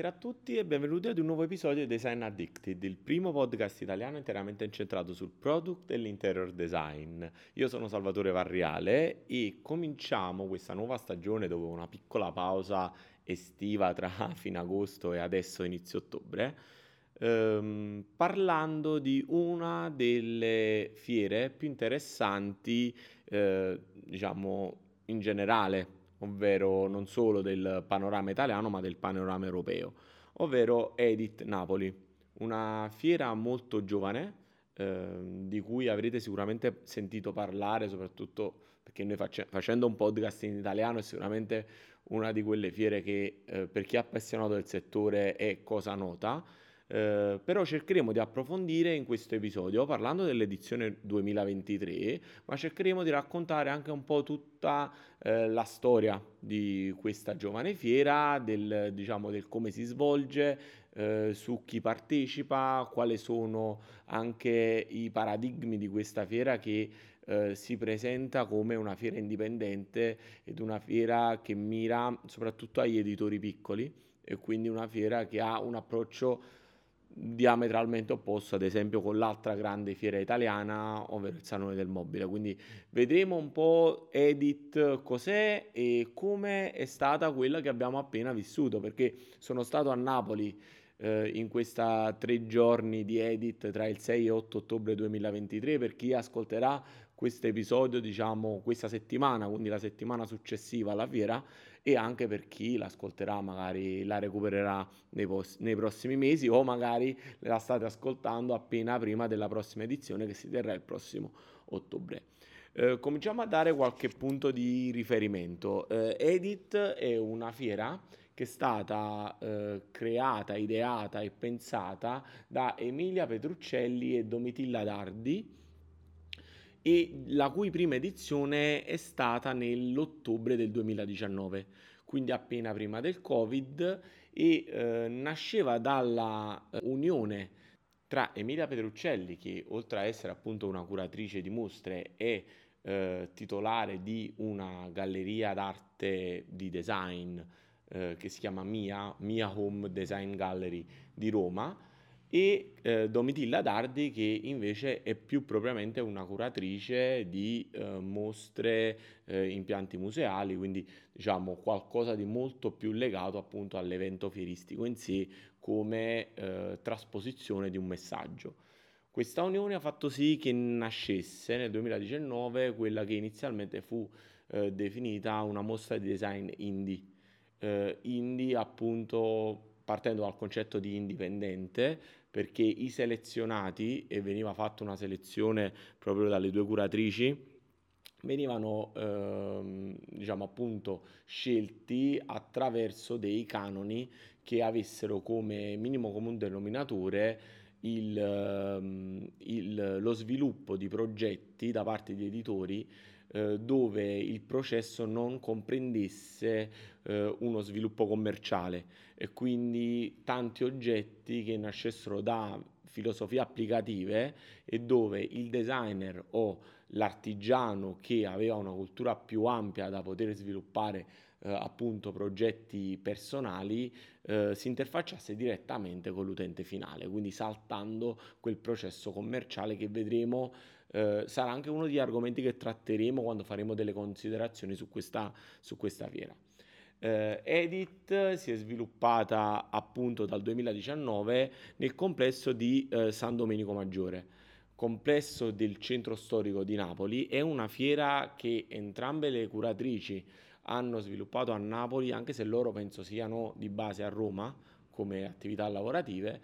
Buonasera a tutti e benvenuti ad un nuovo episodio di Design Addicted, il primo podcast italiano interamente incentrato sul product e l'interior design. Io sono Salvatore Varriale e cominciamo questa nuova stagione dopo una piccola pausa estiva tra fine agosto e adesso inizio ottobre, ehm, parlando di una delle fiere più interessanti, eh, diciamo, in generale ovvero non solo del panorama italiano ma del panorama europeo, ovvero Edit Napoli, una fiera molto giovane eh, di cui avrete sicuramente sentito parlare, soprattutto perché noi face- facendo un podcast in italiano è sicuramente una di quelle fiere che eh, per chi è appassionato del settore è cosa nota. Eh, però cercheremo di approfondire in questo episodio parlando dell'edizione 2023, ma cercheremo di raccontare anche un po' tutta eh, la storia di questa giovane fiera, del, diciamo, del come si svolge, eh, su chi partecipa, quali sono anche i paradigmi di questa fiera che eh, si presenta come una fiera indipendente ed una fiera che mira soprattutto agli editori piccoli e quindi una fiera che ha un approccio diametralmente opposto ad esempio con l'altra grande fiera italiana ovvero il Salone del Mobile. Quindi vedremo un po' Edit cos'è e come è stata quella che abbiamo appena vissuto perché sono stato a Napoli eh, in questa tre giorni di Edit tra il 6 e 8 ottobre 2023 per chi ascolterà questo episodio diciamo questa settimana quindi la settimana successiva alla fiera e anche per chi l'ascolterà, magari la recupererà nei, post- nei prossimi mesi o magari la state ascoltando appena prima della prossima edizione che si terrà il prossimo ottobre. Eh, cominciamo a dare qualche punto di riferimento. Eh, Edit è una fiera che è stata eh, creata, ideata e pensata da Emilia Petruccelli e Domitilla Dardi e la cui prima edizione è stata nell'ottobre del 2019, quindi appena prima del Covid e eh, nasceva dalla eh, unione tra Emilia Petruccelli, che oltre a essere appunto una curatrice di mostre è eh, titolare di una galleria d'arte di design eh, che si chiama Mia, Mia Home Design Gallery di Roma, e eh, Domitilla Dardi che invece è più propriamente una curatrice di eh, mostre, eh, impianti museali, quindi diciamo qualcosa di molto più legato appunto all'evento fieristico in sé come eh, trasposizione di un messaggio. Questa unione ha fatto sì che nascesse nel 2019 quella che inizialmente fu eh, definita una mostra di design indie. Uh, indie appunto partendo dal concetto di indipendente, perché i selezionati, e veniva fatta una selezione proprio dalle due curatrici, venivano ehm, diciamo appunto scelti attraverso dei canoni che avessero come minimo comune denominatore il, ehm, il, lo sviluppo di progetti da parte di editori eh, dove il processo non comprendesse eh, uno sviluppo commerciale. E quindi tanti oggetti che nascessero da filosofie applicative e dove il designer o l'artigiano che aveva una cultura più ampia da poter sviluppare eh, appunto progetti personali eh, si interfacciasse direttamente con l'utente finale, quindi saltando quel processo commerciale che vedremo eh, sarà anche uno degli argomenti che tratteremo quando faremo delle considerazioni su questa, su questa fiera. Eh, Edit si è sviluppata appunto dal 2019 nel complesso di eh, San Domenico Maggiore, complesso del centro storico di Napoli. È una fiera che entrambe le curatrici hanno sviluppato a Napoli, anche se loro penso siano di base a Roma come attività lavorative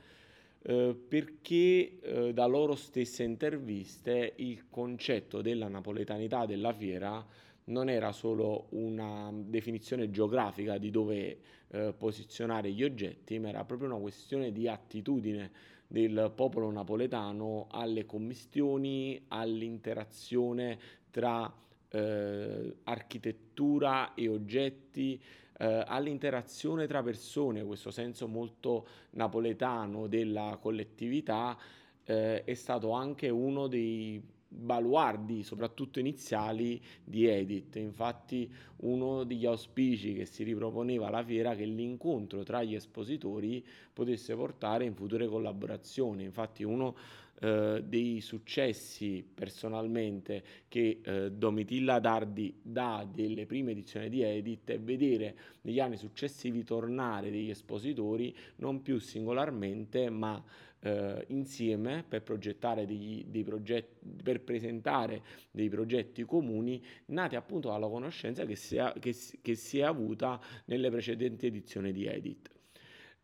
eh, perché eh, da loro stesse interviste il concetto della napoletanità della fiera non era solo una definizione geografica di dove eh, posizionare gli oggetti, ma era proprio una questione di attitudine del popolo napoletano alle commistioni, all'interazione tra eh, architettura e oggetti, eh, all'interazione tra persone, questo senso molto napoletano della collettività eh, è stato anche uno dei baluardi, soprattutto iniziali, di Edit. Infatti uno degli auspici che si riproponeva alla fiera che l'incontro tra gli espositori potesse portare in future collaborazioni. Infatti uno eh, dei successi personalmente che eh, Domitilla Dardi dà delle prime edizioni di Edit è vedere negli anni successivi tornare degli espositori non più singolarmente ma eh, insieme per progettare degli, dei progetti, per presentare dei progetti comuni nati appunto dalla conoscenza che si, è, che, che si è avuta nelle precedenti edizioni di Edit.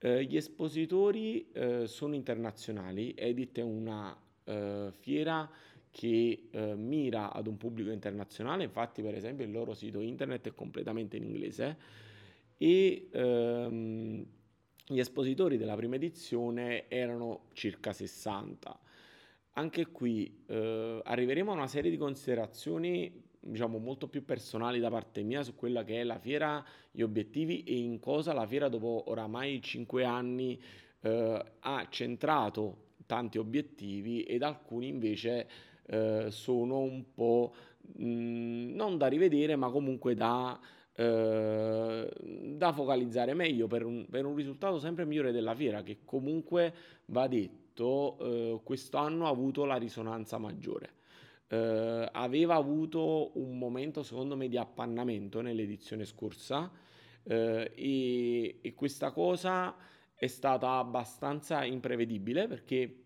Eh, gli espositori eh, sono internazionali, Edit è una eh, fiera che eh, mira ad un pubblico internazionale, infatti per esempio il loro sito internet è completamente in inglese. E ehm, gli espositori della prima edizione erano circa 60. Anche qui eh, arriveremo a una serie di considerazioni diciamo molto più personali da parte mia su quella che è la fiera, gli obiettivi e in cosa la fiera dopo oramai 5 anni eh, ha centrato tanti obiettivi ed alcuni invece eh, sono un po' mh, non da rivedere ma comunque da eh, da focalizzare meglio per un, per un, risultato sempre migliore della fiera che comunque va detto eh, quest'anno ha avuto la risonanza maggiore eh, aveva avuto un momento secondo me di appannamento nell'edizione scorsa eh, e, e questa cosa è stata abbastanza imprevedibile perché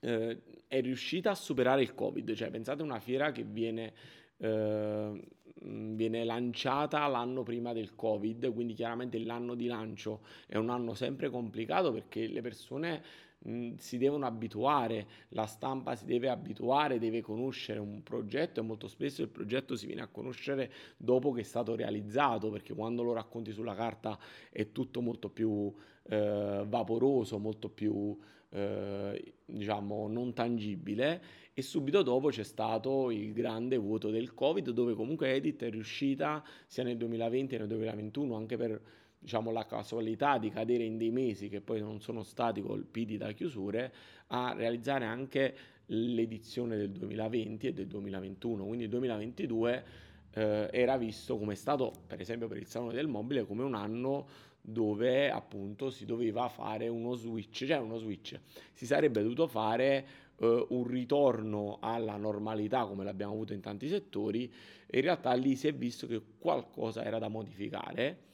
eh, è riuscita a superare il covid. Cioè pensate a una fiera che viene eh, viene lanciata l'anno prima del Covid, quindi chiaramente l'anno di lancio è un anno sempre complicato perché le persone mh, si devono abituare, la stampa si deve abituare, deve conoscere un progetto e molto spesso il progetto si viene a conoscere dopo che è stato realizzato perché quando lo racconti sulla carta è tutto molto più eh, vaporoso, molto più eh, diciamo non tangibile e subito dopo c'è stato il grande vuoto del Covid dove comunque Edit è riuscita sia nel 2020 che nel 2021 anche per diciamo, la casualità di cadere in dei mesi che poi non sono stati colpiti da chiusure a realizzare anche l'edizione del 2020 e del 2021 quindi il 2022 eh, era visto come stato per esempio per il Salone del Mobile come un anno dove appunto si doveva fare uno switch, cioè uno switch, si sarebbe dovuto fare uh, un ritorno alla normalità come l'abbiamo avuto in tanti settori e in realtà lì si è visto che qualcosa era da modificare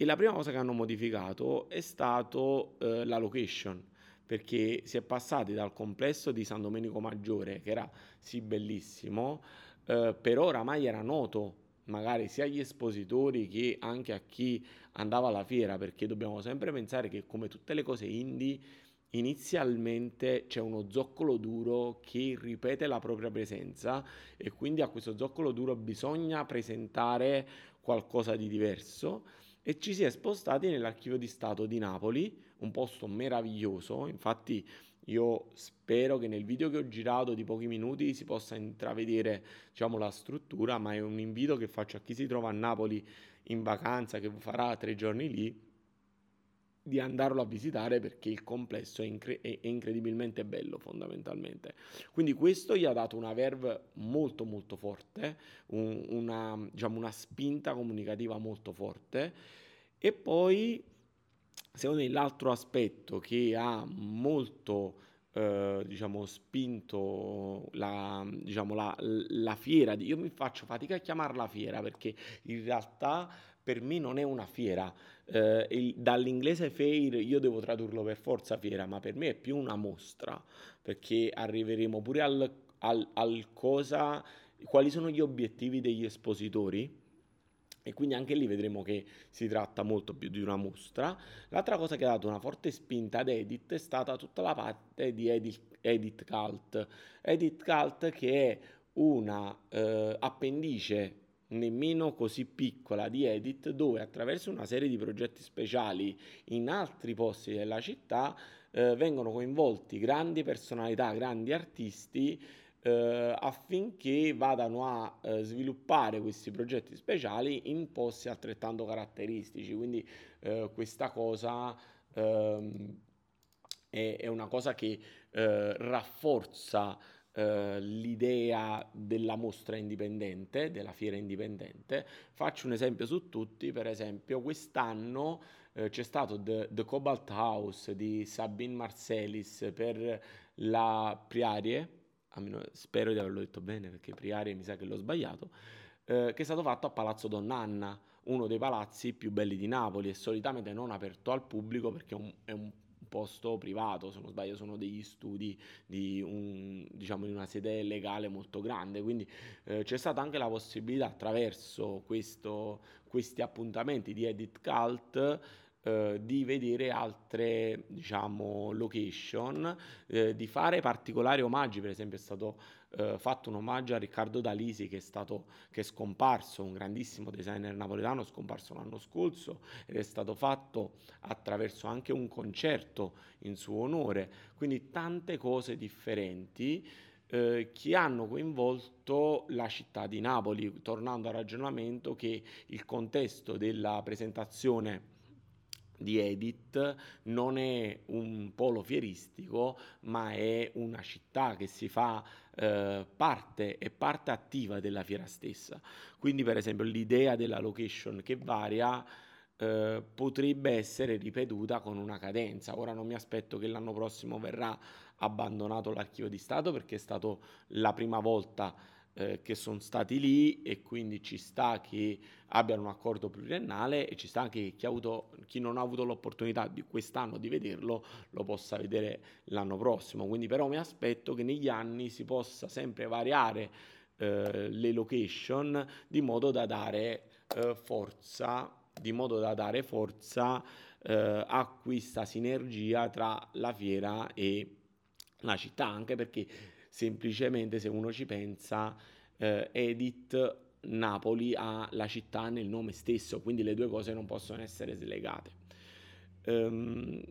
e la prima cosa che hanno modificato è stato uh, la location perché si è passati dal complesso di San Domenico Maggiore che era sì bellissimo uh, però oramai era noto magari sia agli espositori che anche a chi andava alla fiera, perché dobbiamo sempre pensare che come tutte le cose indie, inizialmente c'è uno zoccolo duro che ripete la propria presenza e quindi a questo zoccolo duro bisogna presentare qualcosa di diverso e ci si è spostati nell'archivio di Stato di Napoli, un posto meraviglioso, infatti io spero che nel video che ho girato di pochi minuti si possa intravedere diciamo, la struttura, ma è un invito che faccio a chi si trova a Napoli in vacanza, che farà tre giorni lì, di andarlo a visitare perché il complesso è, incre- è, incredibilmente bello fondamentalmente. Quindi questo gli ha dato una verve molto molto forte, un, una, diciamo, una spinta comunicativa molto forte e poi Secondo me l'altro aspetto che ha molto eh, diciamo, spinto la, diciamo, la, la fiera, io mi faccio fatica a chiamarla fiera perché in realtà per me non è una fiera, eh, il, dall'inglese fair io devo tradurlo per forza fiera, ma per me è più una mostra perché arriveremo pure al, al, al cosa, quali sono gli obiettivi degli espositori e quindi anche lì vedremo che si tratta molto più di una mostra. L'altra cosa che ha dato una forte spinta ad Edit è stata tutta la parte di Edit, Edit Cult. Edit Cult che è una eh, appendice nemmeno così piccola di Edit dove attraverso una serie di progetti speciali in altri posti della città eh, vengono coinvolti grandi personalità, grandi artisti eh, affinché vadano a eh, sviluppare questi progetti speciali in posti altrettanto caratteristici. Quindi eh, questa cosa ehm, è, è, una cosa che eh, rafforza eh, l'idea della mostra indipendente, della fiera indipendente. Faccio un esempio su tutti, per esempio quest'anno eh, c'è stato The, The, Cobalt House di Sabine Marcellis per la Priarie, spero di averlo detto bene perché Priarie mi sa che l'ho sbagliato, eh, che è stato fatto a Palazzo Donn'Anna, uno dei palazzi più belli di Napoli e solitamente non aperto al pubblico perché è un, è un posto privato, se non sbaglio sono degli studi di, un, diciamo, di una sede legale molto grande, quindi eh, c'è stata anche la possibilità attraverso questo, questi appuntamenti di Edit Cult eh, di vedere altre diciamo location eh, di fare particolari omaggi. Per esempio è stato eh, fatto un omaggio a Riccardo Dalisi che è stato che è scomparso un grandissimo designer napoletano scomparso l'anno scorso ed è stato fatto attraverso anche un concerto in suo onore. Quindi tante cose differenti eh, che hanno coinvolto la città di Napoli, tornando al ragionamento che il contesto della presentazione di Edit non è un polo fieristico, ma è una città che si fa eh, parte e parte attiva della fiera stessa. Quindi, per esempio, l'idea della location che varia eh, potrebbe essere ripetuta con una cadenza. Ora non mi aspetto che l'anno prossimo verrà abbandonato l'archivio di Stato perché è stato la prima volta eh, che sono stati lì e quindi ci sta che abbiano un accordo pluriennale e ci sta anche che chi, avuto, chi non ha avuto l'opportunità di quest'anno di vederlo lo possa vedere l'anno prossimo. Quindi però mi aspetto che negli anni si possa sempre variare eh, le location di modo da dare eh, forza di modo da dare forza eh, a questa sinergia tra la fiera e la città, anche perché semplicemente se uno ci pensa, eh, Edit Napoli ha la città nel nome stesso, quindi le due cose non possono essere slegate. Um,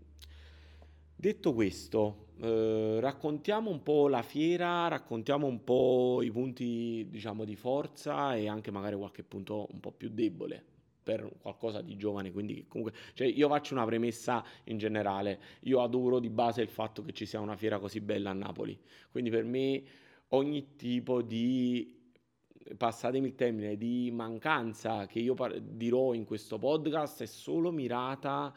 detto questo, eh, raccontiamo un po' la fiera, raccontiamo un po' i punti diciamo di forza e anche magari qualche punto un po' più debole per qualcosa di giovane, quindi comunque, cioè io faccio una premessa in generale, io adoro di base il fatto che ci sia una fiera così bella a Napoli, quindi per me ogni tipo di passatemi il termine, di mancanza che io par- dirò in questo podcast è solo mirata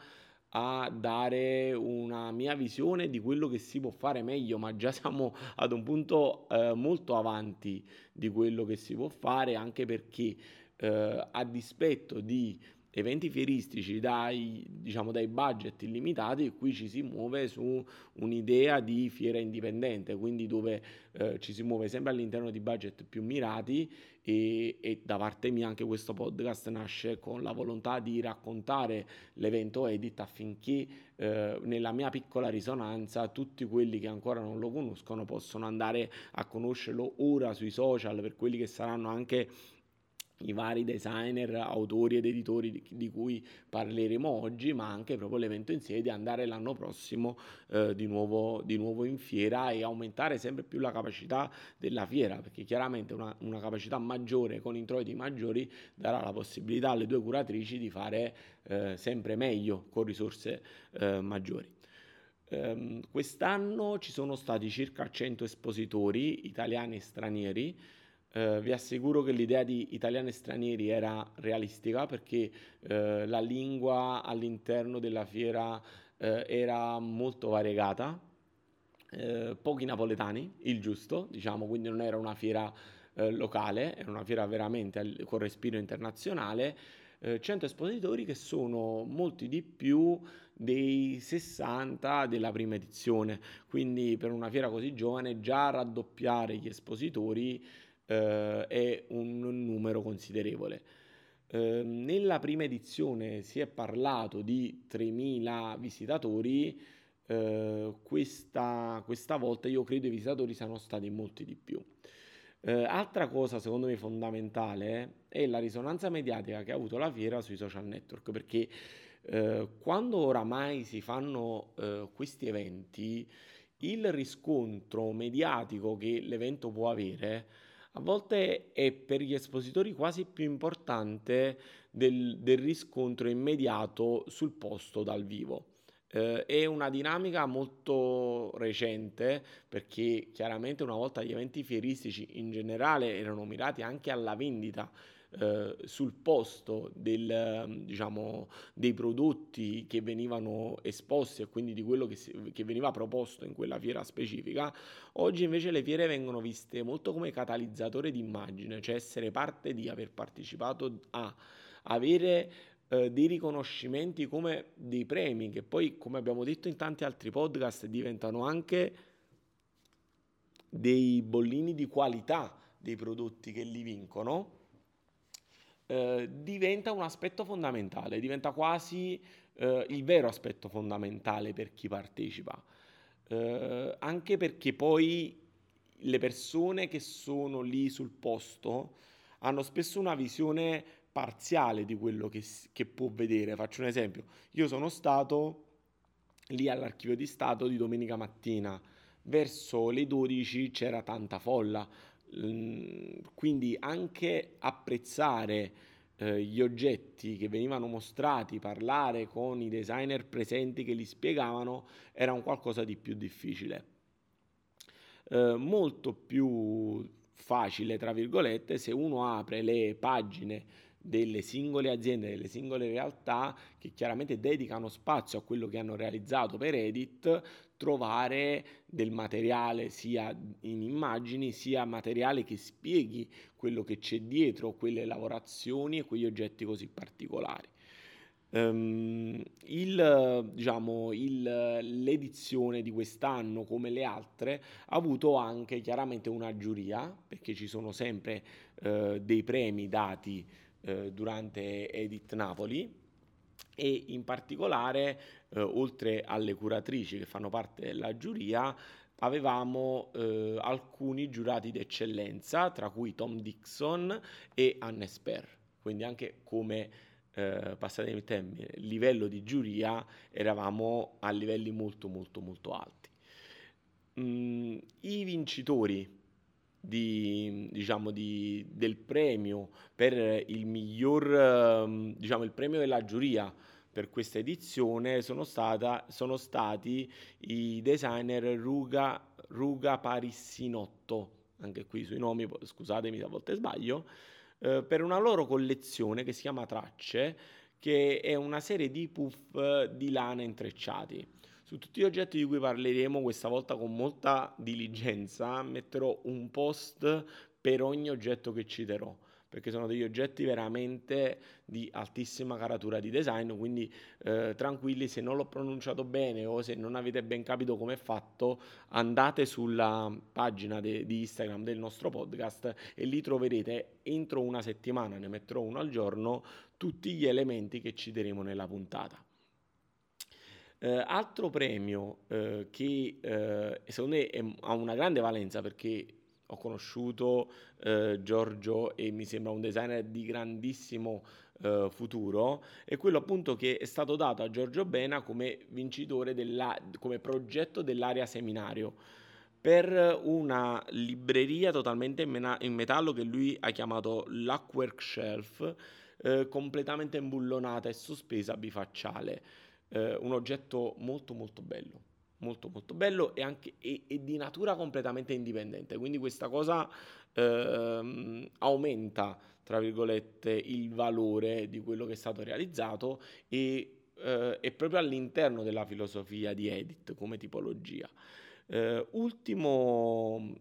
a dare una mia visione di quello che si può fare meglio, ma già siamo ad un punto eh, molto avanti di quello che si può fare, anche perché eh, a dispetto di eventi fieristici dai, diciamo, dai budget illimitati, qui ci si muove su un'idea di fiera indipendente, quindi dove eh, ci si muove sempre all'interno di budget più mirati e, e, da parte mia anche questo podcast nasce con la volontà di raccontare l'evento Edit affinché eh, nella mia piccola risonanza tutti quelli che ancora non lo conoscono possono andare a conoscerlo ora sui social per quelli che saranno anche i vari designer, autori ed editori di, cui parleremo oggi, ma anche proprio l'evento in sé di andare l'anno prossimo eh, di, nuovo, di, nuovo, in fiera e aumentare sempre più la capacità della fiera, perché chiaramente una, una capacità maggiore con introiti maggiori darà la possibilità alle due curatrici di fare eh, sempre meglio con risorse eh, maggiori. Um, quest'anno ci sono stati circa 100 espositori italiani e stranieri eh, vi assicuro che l'idea di italiani e stranieri era realistica perché eh, la lingua all'interno della fiera eh, era molto variegata, eh, pochi napoletani, il giusto, diciamo, quindi non era una fiera eh, locale, era una fiera veramente al, con respiro internazionale. 100 eh, espositori che sono molti di più dei 60 della prima edizione, quindi per una fiera così giovane già raddoppiare gli espositori eh, è un numero considerevole. Eh, nella prima edizione si è parlato di 3.000 visitatori, eh, questa, questa, volta io credo i visitatori siano stati molti di più. Eh, altra cosa secondo me fondamentale è la risonanza mediatica che ha avuto la fiera sui social network, perché eh, quando oramai si fanno eh, questi eventi, il riscontro mediatico che l'evento può avere a volte è per gli espositori quasi più importante del, del riscontro immediato sul posto dal vivo. Eh, è una dinamica molto recente perché chiaramente una volta gli eventi fieristici in generale erano mirati anche alla vendita eh, sul posto del, diciamo, dei prodotti che venivano esposti e quindi di quello che, si, che veniva proposto in quella fiera specifica, oggi invece le fiere vengono viste molto come catalizzatore di immagine, cioè essere parte di aver partecipato a avere eh, dei riconoscimenti come dei premi che poi, come abbiamo detto in tanti altri podcast, diventano anche dei bollini di qualità dei prodotti che li vincono, eh, diventa un aspetto fondamentale, diventa quasi eh, il vero aspetto fondamentale per chi partecipa. Eh, anche perché poi le persone che sono lì sul posto hanno spesso una visione parziale di quello che, che può vedere. Faccio un esempio, io sono stato lì all'archivio di Stato di domenica mattina, verso le 12 c'era tanta folla, quindi anche apprezzare eh, gli oggetti che venivano mostrati, parlare con i designer presenti che li spiegavano, era un qualcosa di più difficile. Eh, molto più facile, tra virgolette, se uno apre le pagine delle singole aziende, delle singole realtà che chiaramente dedicano spazio a quello che hanno realizzato per Edit, trovare del materiale sia in immagini sia materiale che spieghi quello che c'è dietro quelle lavorazioni e quegli oggetti così particolari. Um, il, diciamo, il, l'edizione di quest'anno, come le altre, ha avuto anche chiaramente una giuria, perché ci sono sempre uh, dei premi dati uh, durante Edit Napoli e in particolare, uh, oltre alle curatrici che fanno parte della giuria, avevamo alcuni giurati d'eccellenza, tra cui Tom Dixon e Anne Sper, quindi anche come eh, passate il termine, livello di giuria eravamo a livelli molto molto molto alti. Mm, I vincitori di, diciamo, di, del premio per il miglior, ehm, diciamo, il premio della giuria per questa edizione sono, stata, sono stati i designer Ruga, Ruga Parissinotto, anche qui sui nomi, scusatemi se a volte sbaglio, eh, per una loro collezione che si chiama Tracce, che è una serie di puff di lana intrecciati. Su tutti gli oggetti di cui parleremo questa volta con molta diligenza metterò un post per ogni oggetto che citerò perché sono degli oggetti veramente di altissima caratura di design, quindi eh, tranquilli se non l'ho pronunciato bene o se non avete ben capito come è fatto, andate sulla pagina de- di Instagram del nostro podcast e lì troverete entro una settimana, ne metterò uno al giorno, tutti gli elementi che citeremo nella puntata. Eh, altro premio eh, che eh, secondo me è, ha una grande valenza perché ho conosciuto eh, Giorgio e mi sembra un designer di grandissimo eh, futuro, è quello appunto che è stato dato a Giorgio Bena come vincitore della, come progetto dell'area seminario per una libreria totalmente in, metallo che lui ha chiamato Luckwork Shelf, eh, completamente imbullonata e sospesa bifacciale. Eh, un oggetto molto molto bello molto molto bello e, anche, e, e di natura completamente indipendente. Quindi questa cosa ehm, aumenta, tra virgolette, il valore di quello che è stato realizzato e eh, è proprio all'interno della filosofia di Edit come tipologia. Eh, ultimo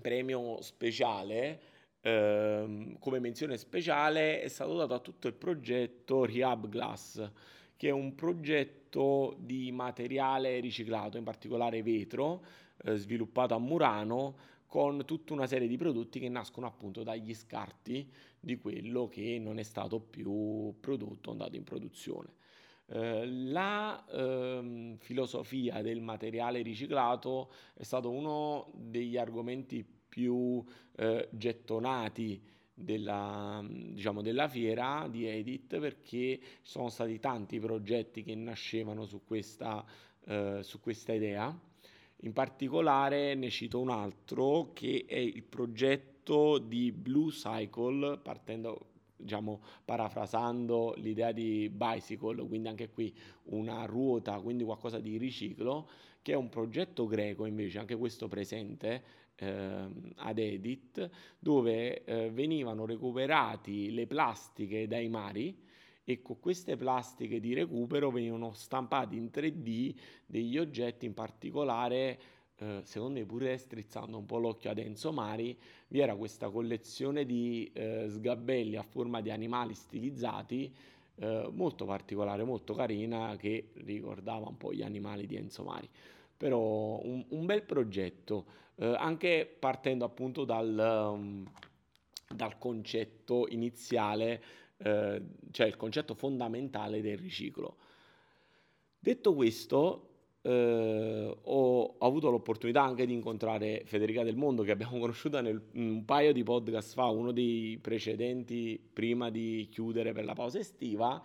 premio speciale, eh, come menzione speciale, è stato dato a tutto il progetto Rehab Glass che è un progetto di materiale riciclato, in particolare vetro, eh, sviluppato a Murano con tutta una serie di prodotti che nascono appunto dagli scarti di quello che non è stato più prodotto, andato in produzione. Eh, la eh, filosofia del materiale riciclato è stato uno degli argomenti più eh, gettonati della, diciamo, della fiera di Edit perché sono stati tanti progetti che nascevano su questa, eh, su questa idea. In particolare ne cito un altro che è il progetto di Blue Cycle, partendo diciamo parafrasando l'idea di bicycle, quindi anche qui una ruota, quindi qualcosa di riciclo, che è un progetto greco invece, anche questo presente eh, ad Edit, dove eh, venivano recuperati le plastiche dai mari e con queste plastiche di recupero venivano stampati in 3D degli oggetti in particolare eh, secondo me pure strizzando un po' l'occhio ad Enzo Mari, vi era questa collezione di eh, sgabelli a forma di animali stilizzati eh, molto particolare, molto carina, che ricordava un po' gli animali di Enzo Mari. Però un, un bel progetto, eh, anche partendo appunto dal, um, dal concetto iniziale, eh, cioè il concetto fondamentale del riciclo. Detto questo, eh, ho avuto l'opportunità anche di incontrare Federica Del Mondo che abbiamo conosciuto nel, un paio di podcast fa, uno dei precedenti prima di chiudere per la pausa estiva,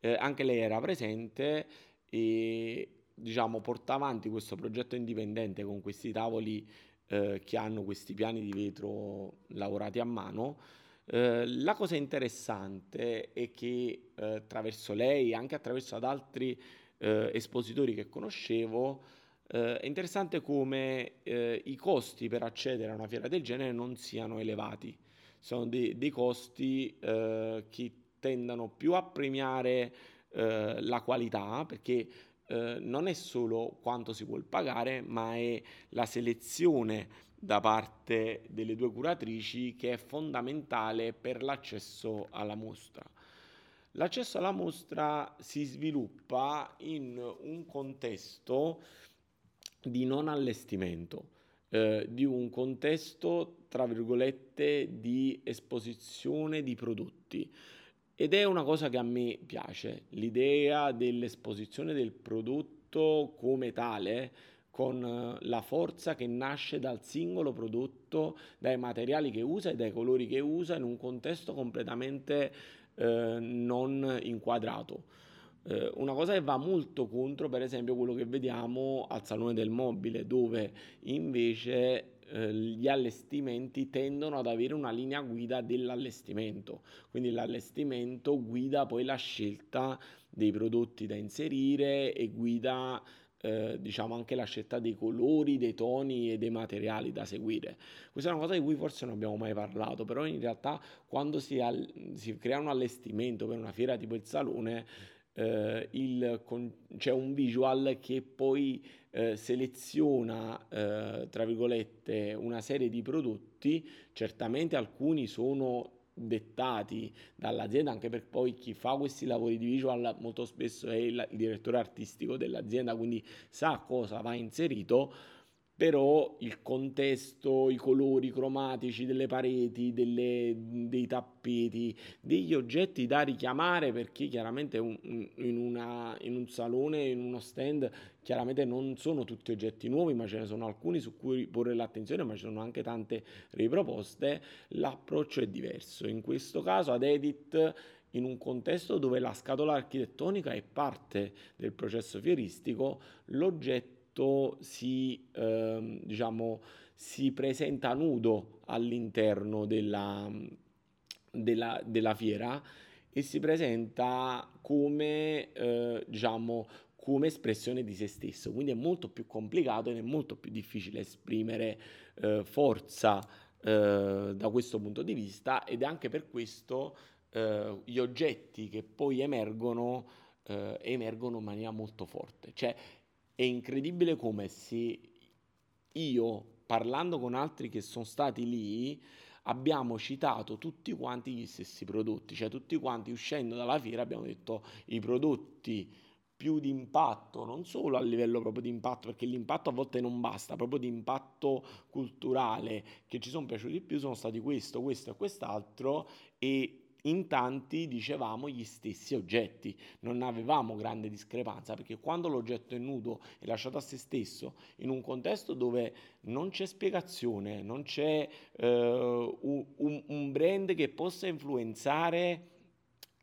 eh, anche lei era presente e diciamo porta avanti questo progetto indipendente con questi tavoli eh, che hanno questi piani di vetro lavorati a mano. Uh, la cosa interessante è che uh, attraverso lei, anche attraverso ad altri eh, espositori che conoscevo, eh, è interessante come eh, i costi per accedere a una fiera del genere non siano elevati. Sono de- dei costi eh, che tendano più a premiare eh, la qualità, perché eh, non è solo quanto si vuole pagare, ma è la selezione da parte delle due curatrici che è fondamentale per l'accesso alla mostra. L'accesso alla mostra si sviluppa in un contesto di non allestimento, eh, di un contesto, tra virgolette, di esposizione di prodotti. Ed è una cosa che a me piace, l'idea dell'esposizione del prodotto come tale, con la forza che nasce dal singolo prodotto, dai materiali che usa e dai colori che usa in un contesto completamente eh, non inquadrato. Eh, una cosa che va molto contro, per esempio, quello che vediamo al Salone del Mobile, dove invece eh, gli allestimenti tendono ad avere una linea guida dell'allestimento, quindi l'allestimento guida poi la scelta dei prodotti da inserire e guida eh, diciamo anche la scelta dei colori, dei toni e dei materiali da seguire. Questa è una cosa di cui forse non abbiamo mai parlato, però in realtà quando si, al- si crea un allestimento per una fiera tipo il salone, eh, il con- c'è un visual che poi eh, seleziona, eh, tra virgolette, una serie di prodotti, certamente alcuni sono dettati dall'azienda, anche per poi chi fa questi lavori di visual molto spesso è il, il direttore artistico dell'azienda, quindi sa cosa va inserito però il contesto, i colori cromatici delle pareti, delle, dei tappeti, degli oggetti da richiamare perché chiaramente un, in, una, in, un salone, in uno stand, chiaramente non sono tutti oggetti nuovi, ma ce ne sono alcuni su cui porre l'attenzione, ma ci sono anche tante riproposte, l'approccio è diverso. In questo caso ad Edit in un contesto dove la scatola architettonica è parte del processo fieristico, l'oggetto si, ehm, diciamo, si presenta nudo all'interno della, della, della, fiera e si presenta come, eh, diciamo, come espressione di se stesso. Quindi è molto più complicato ed è molto più difficile esprimere eh, forza eh, da questo punto di vista ed è anche per questo eh, gli oggetti che poi emergono eh, emergono in maniera molto forte. Cioè è incredibile come se io, parlando con altri che sono stati lì, abbiamo citato tutti quanti gli stessi prodotti, cioè tutti quanti uscendo dalla fiera abbiamo detto i prodotti più di impatto, non solo a livello proprio di impatto, perché l'impatto a volte non basta, proprio di impatto culturale che ci sono piaciuti di più sono stati questo, questo e quest'altro e in tanti dicevamo gli stessi oggetti, non avevamo grande discrepanza perché quando l'oggetto è nudo e lasciato a se stesso in un contesto dove non c'è spiegazione, non c'è eh, un, un brand che possa influenzare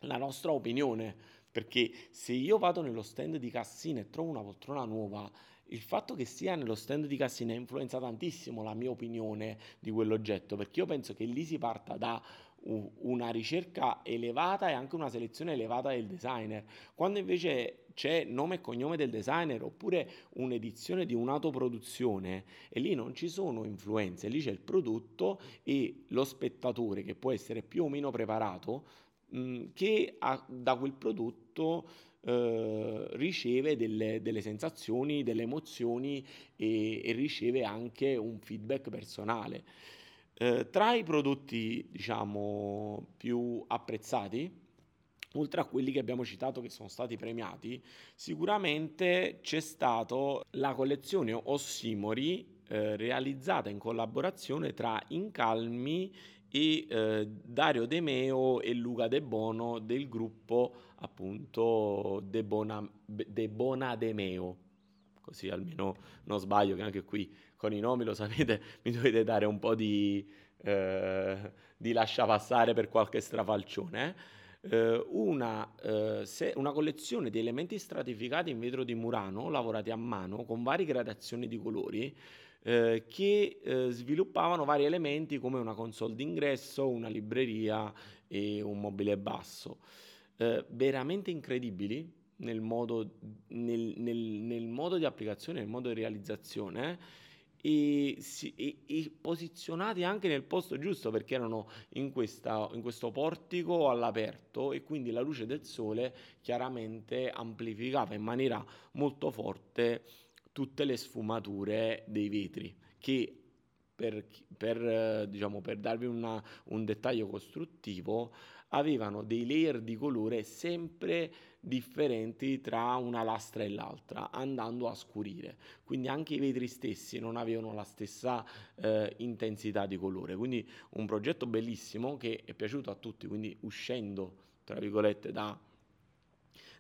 la nostra opinione, perché se io vado nello stand di Cassina e trovo una poltrona nuova il fatto che sia nello stand di Cassina influenza tantissimo la mia opinione di quell'oggetto, perché io penso che lì si parta da una ricerca elevata e anche una selezione elevata del designer. Quando invece c'è nome e cognome del designer oppure un'edizione di un'autoproduzione e lì non ci sono influenze, lì c'è il prodotto e lo spettatore che può essere più o meno preparato che ha, da quel prodotto eh, riceve delle, delle, sensazioni, delle emozioni e, e riceve anche un feedback personale. Eh, tra i prodotti, diciamo, più apprezzati, oltre a quelli che abbiamo citato che sono stati premiati, sicuramente c'è stata la collezione Ossimori eh, realizzata in collaborazione tra Incalmi e eh, Dario De Meo e Luca De Bono del gruppo appunto De Bona De, Bona De Meo così almeno non sbaglio che anche qui con i nomi lo sapete, mi dovete dare un po' di, eh, di lascia passare per qualche strafalcione. Eh, una, eh, se, una, collezione di elementi stratificati in vetro di Murano, lavorati a mano con varie gradazioni di colori, eh, che eh, sviluppavano vari elementi come una console d'ingresso, una libreria e un mobile basso. Eh, veramente incredibili nel modo, nel, nel, nel modo, di applicazione, nel modo di realizzazione e, si, e, e, posizionati anche nel posto giusto perché erano in, questa, in questo portico all'aperto e quindi la luce del sole chiaramente amplificava in maniera molto forte tutte le sfumature dei vetri che per, per, diciamo, per darvi una, un dettaglio costruttivo avevano dei layer di colore sempre differenti tra una lastra e l'altra, andando a scurire. Quindi anche i vetri stessi non avevano la stessa eh, intensità di colore. Quindi un progetto bellissimo che è piaciuto a tutti, quindi uscendo, tra virgolette, da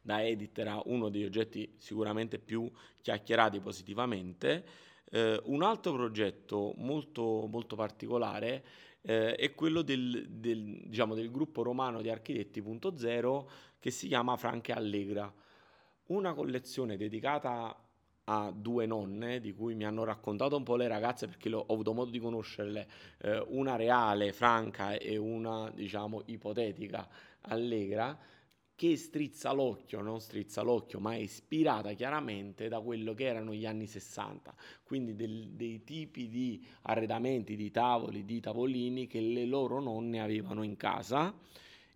da Edit era uno degli oggetti sicuramente più chiacchierati positivamente. Eh, un altro progetto molto, molto particolare eh, è quello del, del, diciamo, del gruppo romano di architetti.0 che si chiama Franche Allegra, una collezione dedicata a due nonne di cui mi hanno raccontato un po' le ragazze perché ho avuto modo di conoscerle, eh, una reale, franca e una diciamo ipotetica, allegra che strizza l'occhio, non strizza l'occhio, ma è ispirata chiaramente da quello che erano gli anni 60, quindi del, dei tipi di arredamenti, di tavoli, di tavolini che le loro nonne avevano in casa.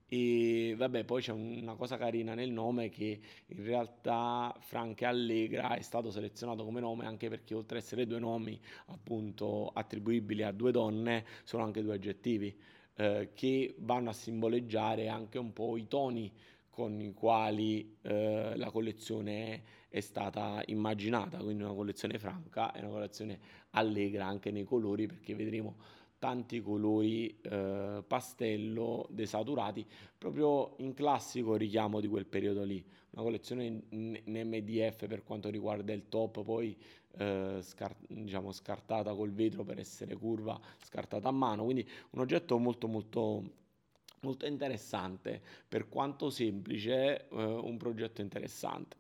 E vabbè, poi c'è una cosa carina nel nome che in realtà Franca Allegra è stato selezionato come nome anche perché oltre ad essere due nomi appunto attribuibili a due donne, sono anche due aggettivi eh, che vanno a simboleggiare anche un po' i toni con i quali eh, la collezione è stata immaginata, quindi una collezione franca e una collezione allegra anche nei colori perché vedremo tanti colori eh, pastello desaturati proprio in classico richiamo di quel periodo lì. Una collezione in, in MDF per quanto riguarda il top poi eh, scar- diciamo scartata col vetro per essere curva scartata a mano. Quindi un oggetto molto molto molto interessante, per quanto semplice, eh, un progetto interessante.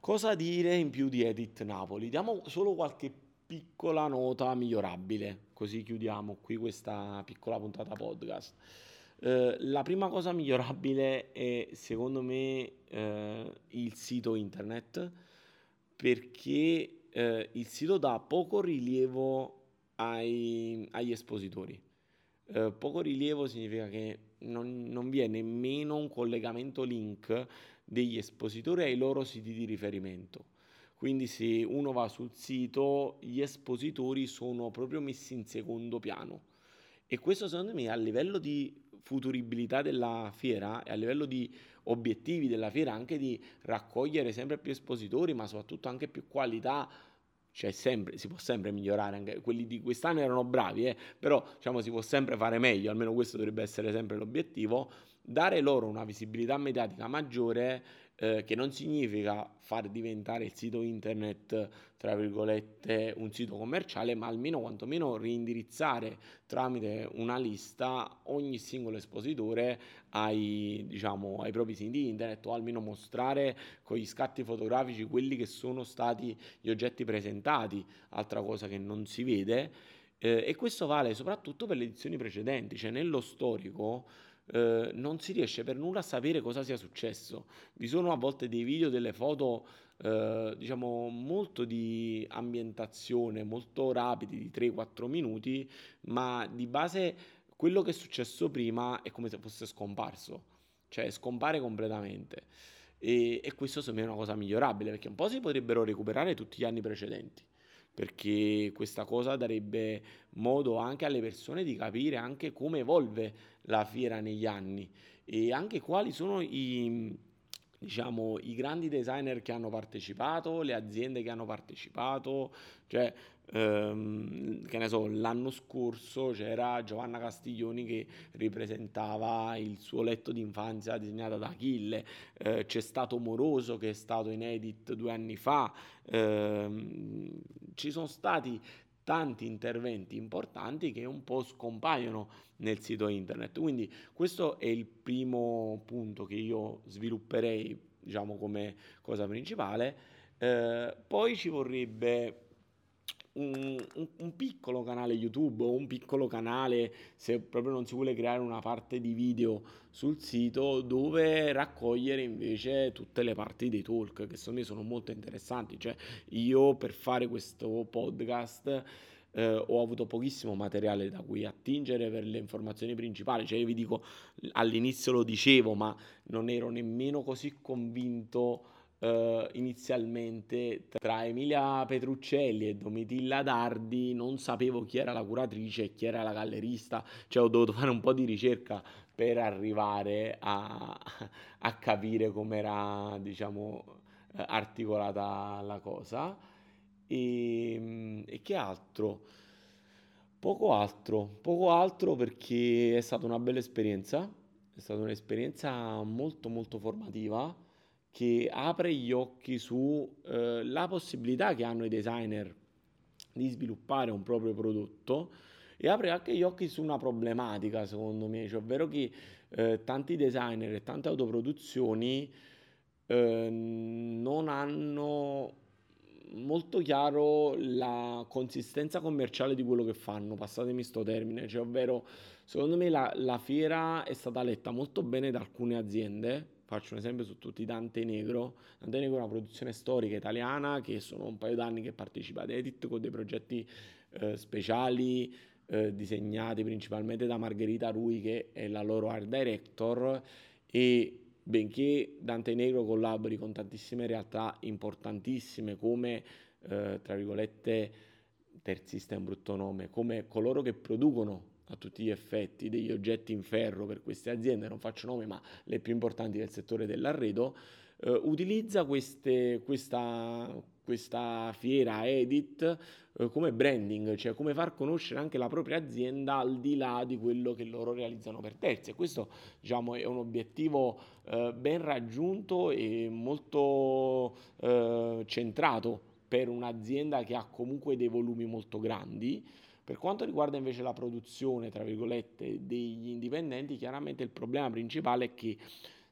Cosa dire in più di Edit Napoli? Diamo solo qualche piccola nota migliorabile, così chiudiamo qui questa piccola puntata podcast. Eh, la prima cosa migliorabile è secondo me eh, il sito internet perché eh, il sito dà poco rilievo ai, agli espositori eh, poco rilievo significa che non, non vi è nemmeno un collegamento link degli espositori ai loro siti di riferimento. Quindi se uno va sul sito, gli espositori sono proprio messi in secondo piano. E questo secondo me a livello di futuribilità della fiera e a livello di obiettivi della fiera, anche di raccogliere sempre più espositori, ma soprattutto anche più qualità cioè sempre, si può sempre migliorare, anche quelli di quest'anno erano bravi, eh, però diciamo, si può sempre fare meglio, almeno questo dovrebbe essere sempre l'obiettivo, dare loro una visibilità mediatica maggiore eh, che non significa far diventare il sito internet, tra virgolette, un sito commerciale, ma almeno quantomeno reindirizzare tramite una lista ogni singolo espositore ai, diciamo, ai propri siti internet o almeno mostrare con gli scatti fotografici quelli che sono stati gli oggetti presentati, altra cosa che non si vede. Eh, e questo vale soprattutto per le edizioni precedenti, cioè nello storico eh, non si riesce per nulla a sapere cosa sia successo. Vi sono a volte dei video, delle foto, eh, diciamo, molto di ambientazione, molto rapidi, di 3-4 minuti, ma di base quello che è successo prima è come se fosse scomparso, cioè scompare completamente. E, e questo secondo me è una cosa migliorabile, perché un po' si potrebbero recuperare tutti gli anni precedenti perché questa cosa darebbe modo anche alle persone di capire anche come evolve la fiera negli anni e anche quali sono i, diciamo, i grandi designer che hanno partecipato, le aziende che hanno partecipato, cioè ehm, che ne so, l'anno scorso c'era Giovanna Castiglioni che ripresentava il suo letto d'infanzia disegnato da Achille, eh, c'è stato Moroso che è stato in edit due anni fa, ehm, ci sono stati tanti interventi importanti che un po' scompaiono nel sito internet. Quindi questo è il primo punto che io svilupperei, diciamo, come cosa principale. Eh, poi ci vorrebbe un, un, un, piccolo canale YouTube o un piccolo canale, se proprio non si vuole creare una parte di video sul sito, dove raccogliere invece tutte le parti dei talk che secondo me sono molto interessanti. Cioè, io per fare questo podcast. Eh, ho avuto pochissimo materiale da cui attingere per le informazioni principali, cioè io vi dico all'inizio lo dicevo, ma non ero nemmeno così convinto Uh, inizialmente tra Emilia Petruccelli e Domitilla Dardi non sapevo chi era la curatrice e chi era la gallerista, cioè ho dovuto fare un po' di ricerca per arrivare a, a capire com'era diciamo eh, articolata la cosa. E, e che altro? Poco altro, poco altro perché è stata una bella esperienza, è stata un'esperienza molto molto formativa che apre gli occhi sulla eh, possibilità che hanno i designer di sviluppare un proprio prodotto e apre anche gli occhi su una problematica, secondo me, cioè, ovvero che eh, tanti designer e tante autoproduzioni eh, non hanno molto chiaro la consistenza commerciale di quello che fanno, passatemi sto termine, cioè, ovvero secondo me la, la fiera è stata letta molto bene da alcune aziende, Faccio un esempio su tutti Dante Negro. Dante Negro è una produzione storica italiana che sono un paio d'anni che partecipa ad Edit con dei progetti eh, speciali eh, disegnati principalmente da Margherita Rui che è la loro art director e benché Dante Negro collabori con tantissime realtà importantissime come eh, tra virgolette terzista è un brutto nome, come coloro che producono a tutti gli effetti degli oggetti in ferro per queste aziende, non faccio nome ma le più importanti del settore dell'arredo, eh, utilizza queste, questa, questa fiera Edit eh, come branding, cioè come far conoscere anche la propria azienda al di là di quello che loro realizzano per terzi. E questo diciamo, è un obiettivo eh, ben raggiunto e molto eh, centrato per un'azienda che ha comunque dei volumi molto grandi. Per quanto riguarda invece la produzione, tra virgolette, degli indipendenti, chiaramente il problema principale è che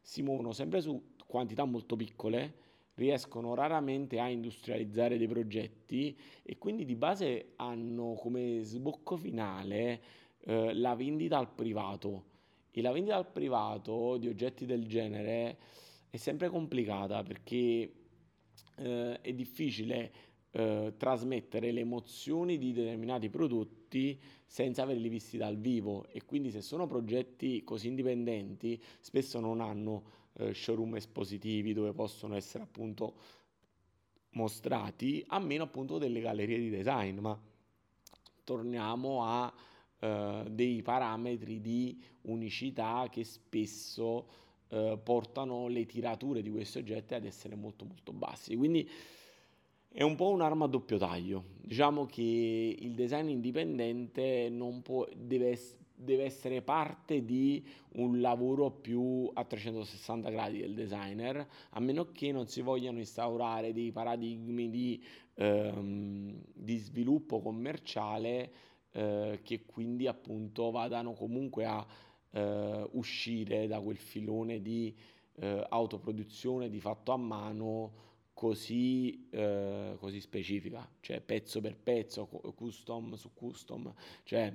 si muovono sempre su quantità molto piccole, riescono raramente a industrializzare dei progetti e quindi di base hanno come sbocco finale eh, la vendita al privato. E la vendita al privato di oggetti del genere è sempre complicata perché eh, è difficile eh, trasmettere le emozioni di determinati prodotti senza averli visti dal vivo. E quindi se sono progetti così indipendenti spesso non hanno eh, showroom espositivi dove possono essere appunto mostrati a meno appunto delle gallerie di design. Ma torniamo a eh, dei parametri di unicità che spesso eh, portano le tirature di questi oggetti ad essere molto molto bassi quindi è un po' un'arma a doppio taglio. Diciamo che il design indipendente può, deve, deve essere parte di un lavoro più a 360 gradi del designer, a meno che non si vogliano instaurare dei paradigmi di, ehm, di sviluppo commerciale eh, che quindi appunto vadano comunque a eh, uscire da quel filone di eh, autoproduzione di fatto a mano così, eh, così specifica, cioè pezzo per pezzo, custom su custom, cioè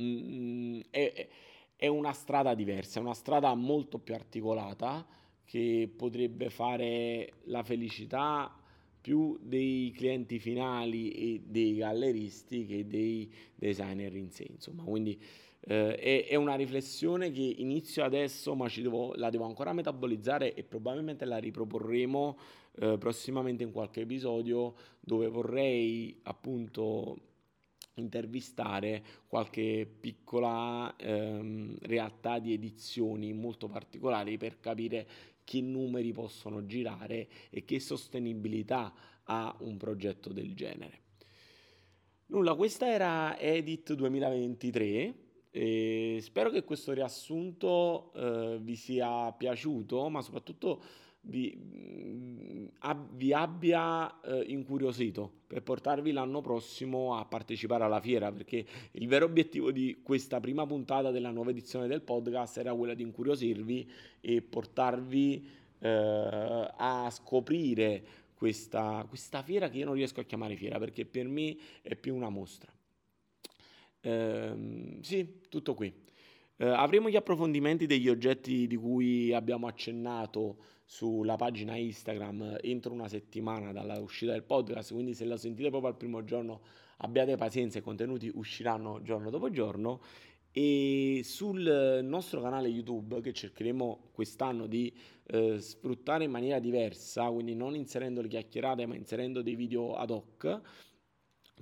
mm, è, è una strada diversa, è una strada molto più articolata che potrebbe fare la felicità più dei clienti finali e dei galleristi che dei designer in sé, insomma, quindi eh, è, è, una riflessione che inizio adesso, ma devo, la devo ancora metabolizzare e probabilmente la riproporremo eh, prossimamente in qualche episodio dove vorrei appunto intervistare qualche piccola ehm, realtà di edizioni molto particolari per capire che numeri possono girare e che sostenibilità ha un progetto del genere. Nulla, questa era Edit 2023 e spero che questo riassunto eh, vi sia piaciuto, ma soprattutto vi, mm, vi abbia eh, incuriosito per portarvi l'anno prossimo a partecipare alla fiera, perché il vero obiettivo di questa prima puntata della nuova edizione del podcast era quella di incuriosirvi e portarvi eh, a scoprire questa, questa fiera che io non riesco a chiamare fiera perché per me è più una mostra. Ehm, sì, tutto qui. Eh, avremo gli approfondimenti degli oggetti di cui abbiamo accennato sulla pagina Instagram entro una settimana dalla uscita del podcast, quindi se la sentite proprio al primo giorno abbiate pazienza, i contenuti usciranno giorno dopo giorno e sul nostro canale YouTube che cercheremo quest'anno di eh, sfruttare in maniera diversa, quindi non inserendo le chiacchierate ma inserendo dei video ad hoc,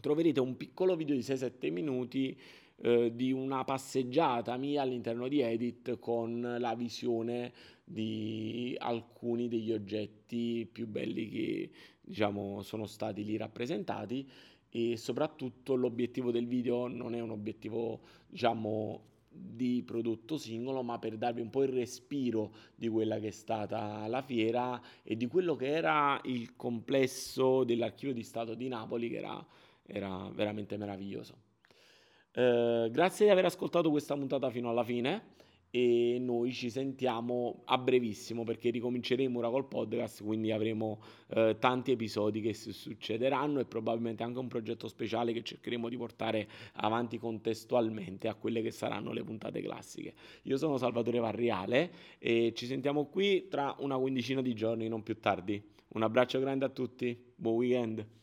troverete un piccolo video di 6-7 minuti eh, di una passeggiata mia all'interno di Edit con la visione di alcuni degli oggetti più belli che diciamo sono stati lì rappresentati e soprattutto l'obiettivo del video non è un obiettivo diciamo di prodotto singolo, ma per darvi un po' il respiro di quella che è stata la fiera e di quello che era il complesso dell'archivio di Stato di Napoli, che era era veramente meraviglioso. Eh, grazie di aver ascoltato questa puntata fino alla fine e noi ci sentiamo a brevissimo perché ricominceremo ora col podcast, quindi avremo eh, tanti episodi che succederanno e probabilmente anche un progetto speciale che cercheremo di portare avanti contestualmente a quelle che saranno le puntate classiche. Io sono Salvatore Varriale e ci sentiamo qui tra una quindicina di giorni, non più tardi. Un abbraccio grande a tutti, buon weekend.